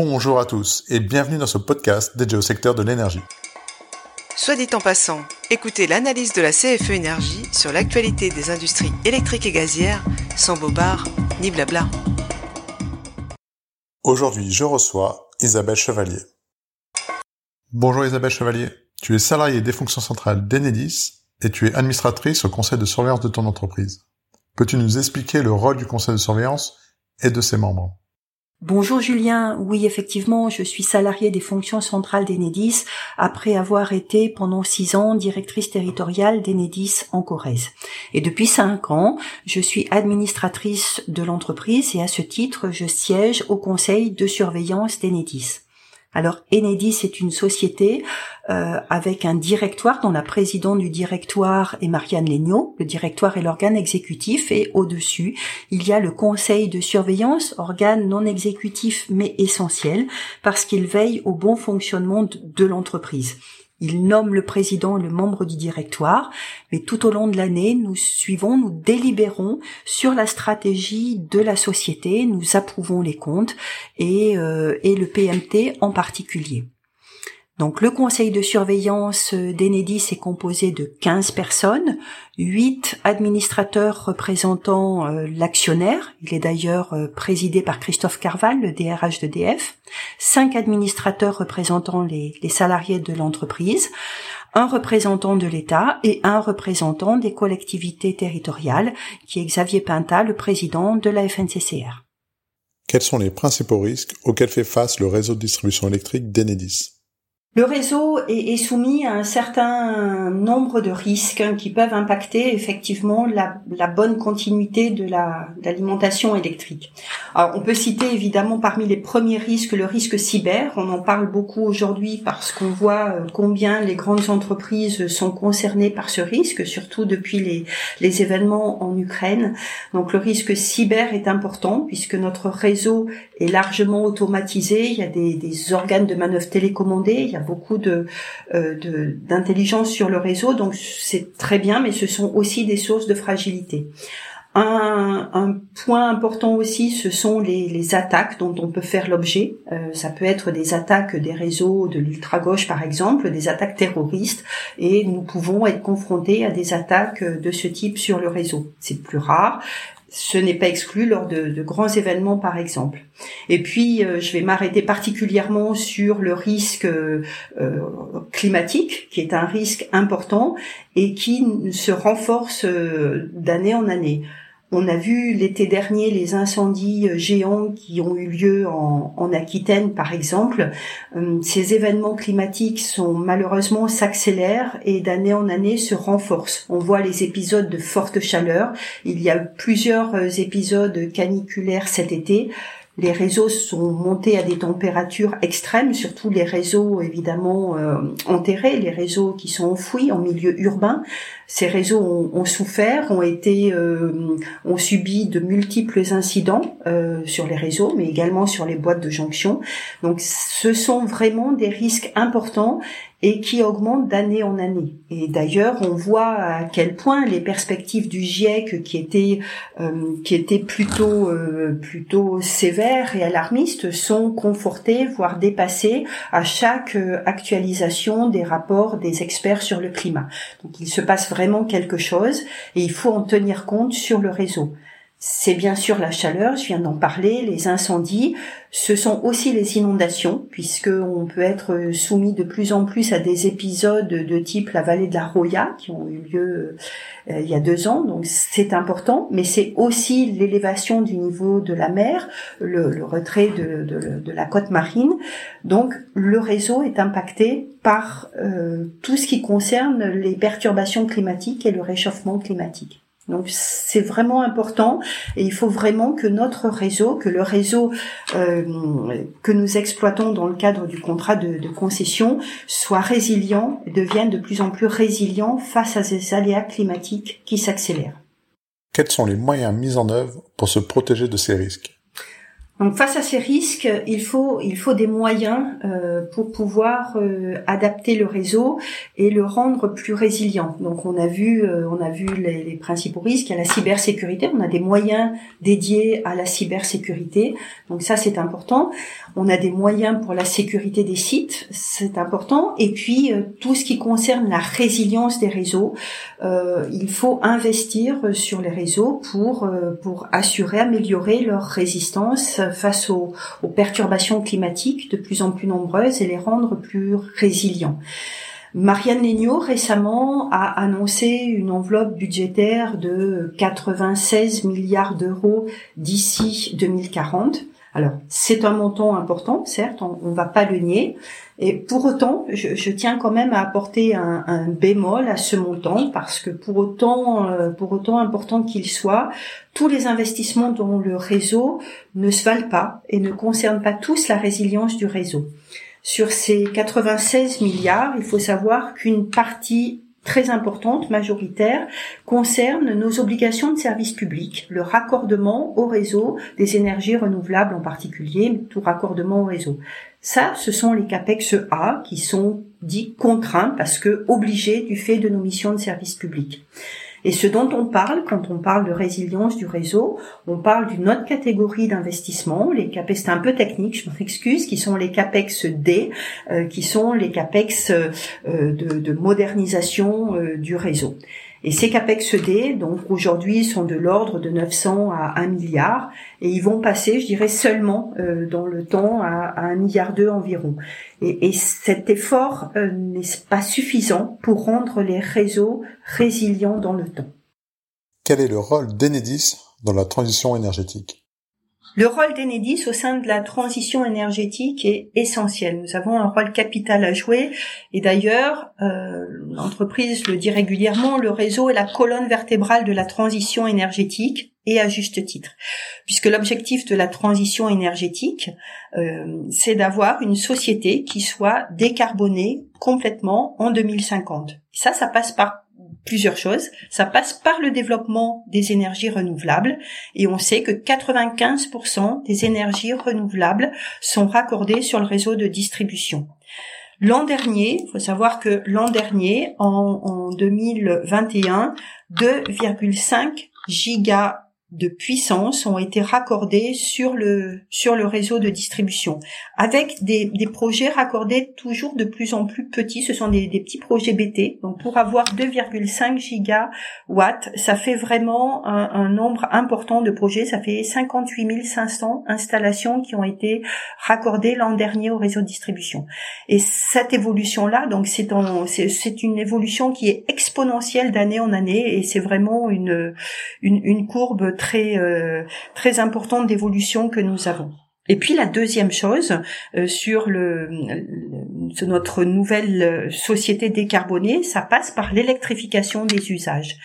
Bonjour à tous et bienvenue dans ce podcast dédié au secteur de l'énergie. Soit dit en passant, écoutez l'analyse de la CFE Énergie sur l'actualité des industries électriques et gazières sans bobards ni blabla. Aujourd'hui, je reçois Isabelle Chevalier. Bonjour Isabelle Chevalier. Tu es salariée des fonctions centrales d'Enedis et tu es administratrice au conseil de surveillance de ton entreprise. Peux-tu nous expliquer le rôle du conseil de surveillance et de ses membres? Bonjour Julien, oui effectivement, je suis salariée des fonctions centrales d'Enedis après avoir été pendant six ans directrice territoriale d'Enedis en Corrèze. Et depuis cinq ans, je suis administratrice de l'entreprise et à ce titre, je siège au conseil de surveillance d'Enedis. Alors Enedis est une société euh, avec un directoire dont la présidente du directoire est Marianne Legnaud. Le directoire est l'organe exécutif et au-dessus, il y a le conseil de surveillance, organe non exécutif mais essentiel parce qu'il veille au bon fonctionnement de l'entreprise. Il nomme le président et le membre du directoire, mais tout au long de l'année, nous suivons, nous délibérons sur la stratégie de la société, nous approuvons les comptes et, euh, et le PMT en particulier. Donc le conseil de surveillance d'Enedis est composé de 15 personnes, 8 administrateurs représentant euh, l'actionnaire, il est d'ailleurs euh, présidé par Christophe Carval, le DRH d'EDF, 5 administrateurs représentant les, les salariés de l'entreprise, un représentant de l'État et un représentant des collectivités territoriales, qui est Xavier Pinta, le président de la FNCCR. Quels sont les principaux risques auxquels fait face le réseau de distribution électrique d'Enedis? Le réseau est, soumis à un certain nombre de risques qui peuvent impacter effectivement la, bonne continuité de l'alimentation électrique. Alors, on peut citer évidemment parmi les premiers risques le risque cyber. On en parle beaucoup aujourd'hui parce qu'on voit euh, combien les grandes entreprises sont concernées par ce risque, surtout depuis les, les événements en Ukraine. Donc le risque cyber est important puisque notre réseau est largement automatisé. Il y a des, des organes de manœuvre télécommandés. Il y a beaucoup de euh, d'intelligence sur le réseau, donc c'est très bien, mais ce sont aussi des sources de fragilité. Un, un, point important aussi, ce sont les, les attaques dont on peut faire l'objet. Euh, ça peut être des attaques des réseaux de l'ultra-gauche, par exemple, des attaques terroristes, et nous pouvons être confrontés à des attaques de ce type sur le réseau. C'est plus rare, ce n'est pas exclu lors de, grands événements, par exemple. Et puis, euh, je vais m'arrêter particulièrement sur le risque euh, climatique, qui est un risque important et qui se renforce euh, d'année en année. On a vu l'été dernier les incendies euh, géants qui ont eu lieu en, Aquitaine, par exemple. Euh, ces événements climatiques sont malheureusement s'accélèrent et d'année en année se renforcent. On voit les épisodes de forte chaleur. Il y a eu plusieurs euh, épisodes caniculaires cet été les réseaux sont montés à des températures extrêmes, surtout les réseaux évidemment enterrés, les réseaux qui sont enfouis en milieu urbain ces réseaux ont, souffert, ont été, euh, ont subi de multiples incidents euh, sur les réseaux, mais également sur les boîtes de jonction. Donc, ce sont vraiment des risques importants et qui augmentent d'année en année. Et d'ailleurs, on voit à quel point les perspectives du GIEC, qui étaient euh, qui étaient plutôt plutôt sévères et alarmistes, sont confortées, voire dépassées à chaque actualisation des rapports des experts sur le climat. Donc, il se passe vraiment quelque chose et il faut en tenir compte sur le réseau. C'est bien sûr la chaleur, je viens d'en parler, les incendies, ce sont aussi les inondations, puisque on peut être soumis de plus en plus à des épisodes de type la vallée de la Roya, qui ont eu lieu euh, il y a deux ans, donc c'est important, mais c'est aussi l'élévation du niveau de la mer, le, retrait de, de, la côte marine. Donc le réseau est impacté par euh, tout ce qui concerne les perturbations climatiques et le réchauffement climatique. Donc c'est vraiment important et il faut vraiment que notre réseau, que le réseau euh, que nous exploitons dans le cadre du contrat de, de, concession soit résilient, devienne de plus en plus résilient face à ces aléas climatiques qui s'accélèrent. Quels sont les moyens mis en œuvre pour se protéger de ces risques? Donc face à ces risques, il faut il faut des moyens euh, pour pouvoir euh, adapter le réseau et le rendre plus résilient. Donc on a vu euh, on a vu les, les, principaux risques, a la cybersécurité, on a des moyens dédiés à la cybersécurité. Donc ça c'est important. On a des moyens pour la sécurité des sites, c'est important. Et puis tout ce qui concerne la résilience des réseaux, il faut investir sur les réseaux pour pour assurer améliorer leur résistance face aux, perturbations climatiques de plus en plus nombreuses et les rendre plus résilients. Marianne Legnaud récemment a annoncé une enveloppe budgétaire de 96 milliards d'euros d'ici 2040 alors, c'est un montant important, certes, on, ne va pas le nier. Et pour autant, je, tiens quand même à apporter un, bémol à ce montant parce que pour autant, euh, pour autant important qu'il soit, tous les investissements dans le réseau ne se valent pas et ne concernent pas tous la résilience du réseau. Sur ces 96 milliards, il faut savoir qu'une partie très importante, majoritaire, concerne nos obligations de service public, le raccordement au réseau des énergies renouvelables en particulier, tout raccordement au réseau. Ça, ce sont les CAPEX A qui sont dits contraints parce que obligés du fait de nos missions de service public. Et ce dont on parle quand on parle de résilience du réseau, on parle d'une autre catégorie d'investissement, les capex, c'est un peu technique, je m'en excuse, qui sont les capex D, euh, qui sont les capex euh, de, de, modernisation euh, du réseau. Et ces capex D, donc aujourd'hui, sont de l'ordre de 900 à 1 milliard, et ils vont passer, je dirais, seulement euh, dans le temps à, à 1 milliard 2 environ. Et, et cet effort euh, n'est pas suffisant pour rendre les réseaux résilients dans le temps. Quel est le rôle d'Enedis dans la transition énergétique? Le rôle d'Enedis au sein de la transition énergétique est essentiel. Nous avons un rôle capital à jouer et d'ailleurs, euh, l'entreprise le dit régulièrement, le réseau est la colonne vertébrale de la transition énergétique et à juste titre, puisque l'objectif de la transition énergétique, euh, c'est d'avoir une société qui soit décarbonée complètement en 2050. Ça, ça passe par plusieurs choses. Ça passe par le développement des énergies renouvelables et on sait que 95% des énergies renouvelables sont raccordées sur le réseau de distribution. L'an dernier, il faut savoir que l'an dernier, en, en 2021, 2,5 gigas de puissance ont été raccordés sur le sur le réseau de distribution. Avec des, des projets raccordés toujours de plus en plus petits ce sont des, des petits projets BT donc pour avoir 2,5 gigawatts ça fait vraiment un, un, nombre important de projets. Ça fait 58 500 installations qui ont été raccordées l'an dernier au réseau de distribution. Et cette évolution là donc c'est c'est une évolution qui est exponentielle d'année en année et c'est vraiment une, une une courbe très euh, très importante d'évolution que nous avons. Et puis la deuxième chose euh, sur notre nouvelle société décarbonée, ça passe par l'électrification des usages.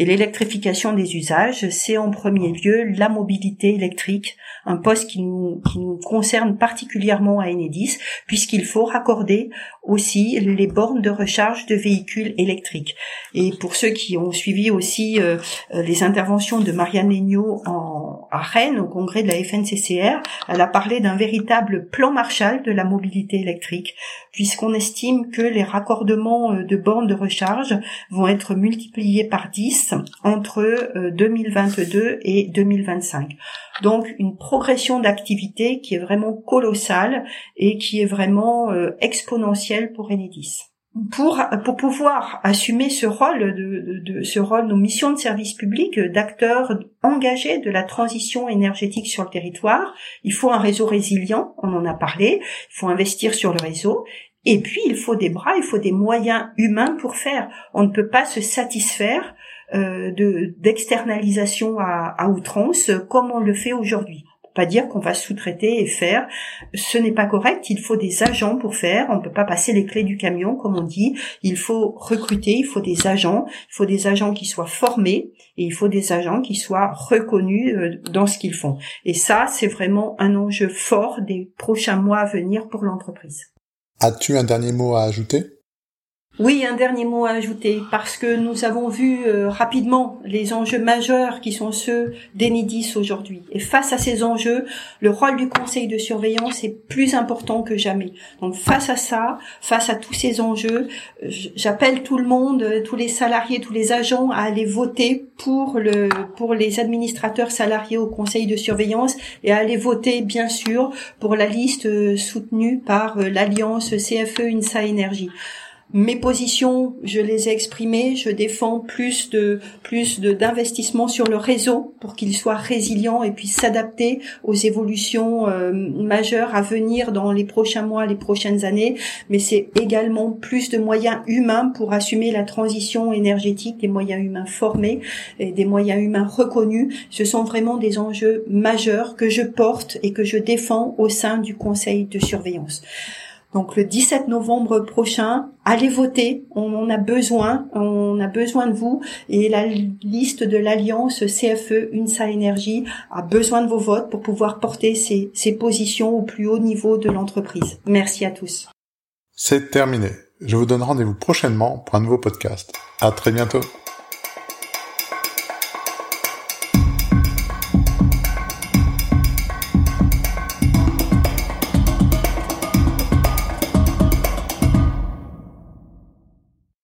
Et l'électrification des usages, c'est en premier lieu la mobilité électrique, un poste qui nous, qui nous concerne particulièrement à Enedis, puisqu'il faut raccorder aussi les bornes de recharge de véhicules électriques. Et pour ceux qui ont suivi aussi euh, euh, les interventions de Marianne Legnaud en, à Rennes, au congrès de la FNCCR, elle a parlé d'un véritable plan Marshall de la mobilité électrique, puisqu'on estime que les raccordements euh, de bornes de recharge vont être multipliés par 10 entre 2022 et 2025. Donc une progression d'activité qui est vraiment colossale et qui est vraiment exponentielle pour Enedis pour pour pouvoir assumer ce rôle de, de, ce rôle nos missions de service public d'acteurs engagés de la transition énergétique sur le territoire il faut un réseau résilient on en a parlé il faut investir sur le réseau et puis il faut des bras il faut des moyens humains pour faire on ne peut pas se satisfaire euh, de d'externalisation à, à outrance comme on le fait aujourd'hui pas dire qu'on va sous-traiter et faire. Ce n'est pas correct. Il faut des agents pour faire. On ne peut pas passer les clés du camion, comme on dit. Il faut recruter. Il faut des agents. Il faut des agents qui soient formés et il faut des agents qui soient reconnus euh, dans ce qu'ils font. Et ça, c'est vraiment un enjeu fort des prochains mois à venir pour l'entreprise. As-tu un dernier mot à ajouter? Oui, un dernier mot à ajouter, parce que nous avons vu euh, rapidement les enjeux majeurs qui sont ceux d'Enidis aujourd'hui. Et face à ces enjeux, le rôle du conseil de surveillance est plus important que jamais. Donc face à ça, face à tous ces enjeux, j'appelle tout le monde, tous les salariés, tous les agents à aller voter pour le pour les administrateurs salariés au conseil de surveillance et à aller voter bien sûr pour la liste euh, soutenue par euh, l'alliance CFE INSA Énergie mes positions, je les ai exprimées. Je défends plus de plus de d'investissement sur le réseau pour qu'il soit résilient et puisse s'adapter aux évolutions euh, majeures à venir dans les prochains mois, les prochaines années. Mais c'est également plus de moyens humains pour assumer la transition énergétique, des moyens humains formés et des moyens humains reconnus. Ce sont vraiment des enjeux majeurs que je porte et que je défends au sein du Conseil de surveillance. Donc le 17 novembre prochain, allez voter, on a besoin, on a besoin de vous et la liste de l'alliance CFE UNSA Énergie a besoin de vos votes pour pouvoir porter ses, ses positions au plus haut niveau de l'entreprise. Merci à tous. C'est terminé. Je vous donne rendez-vous prochainement pour un nouveau podcast. À très bientôt.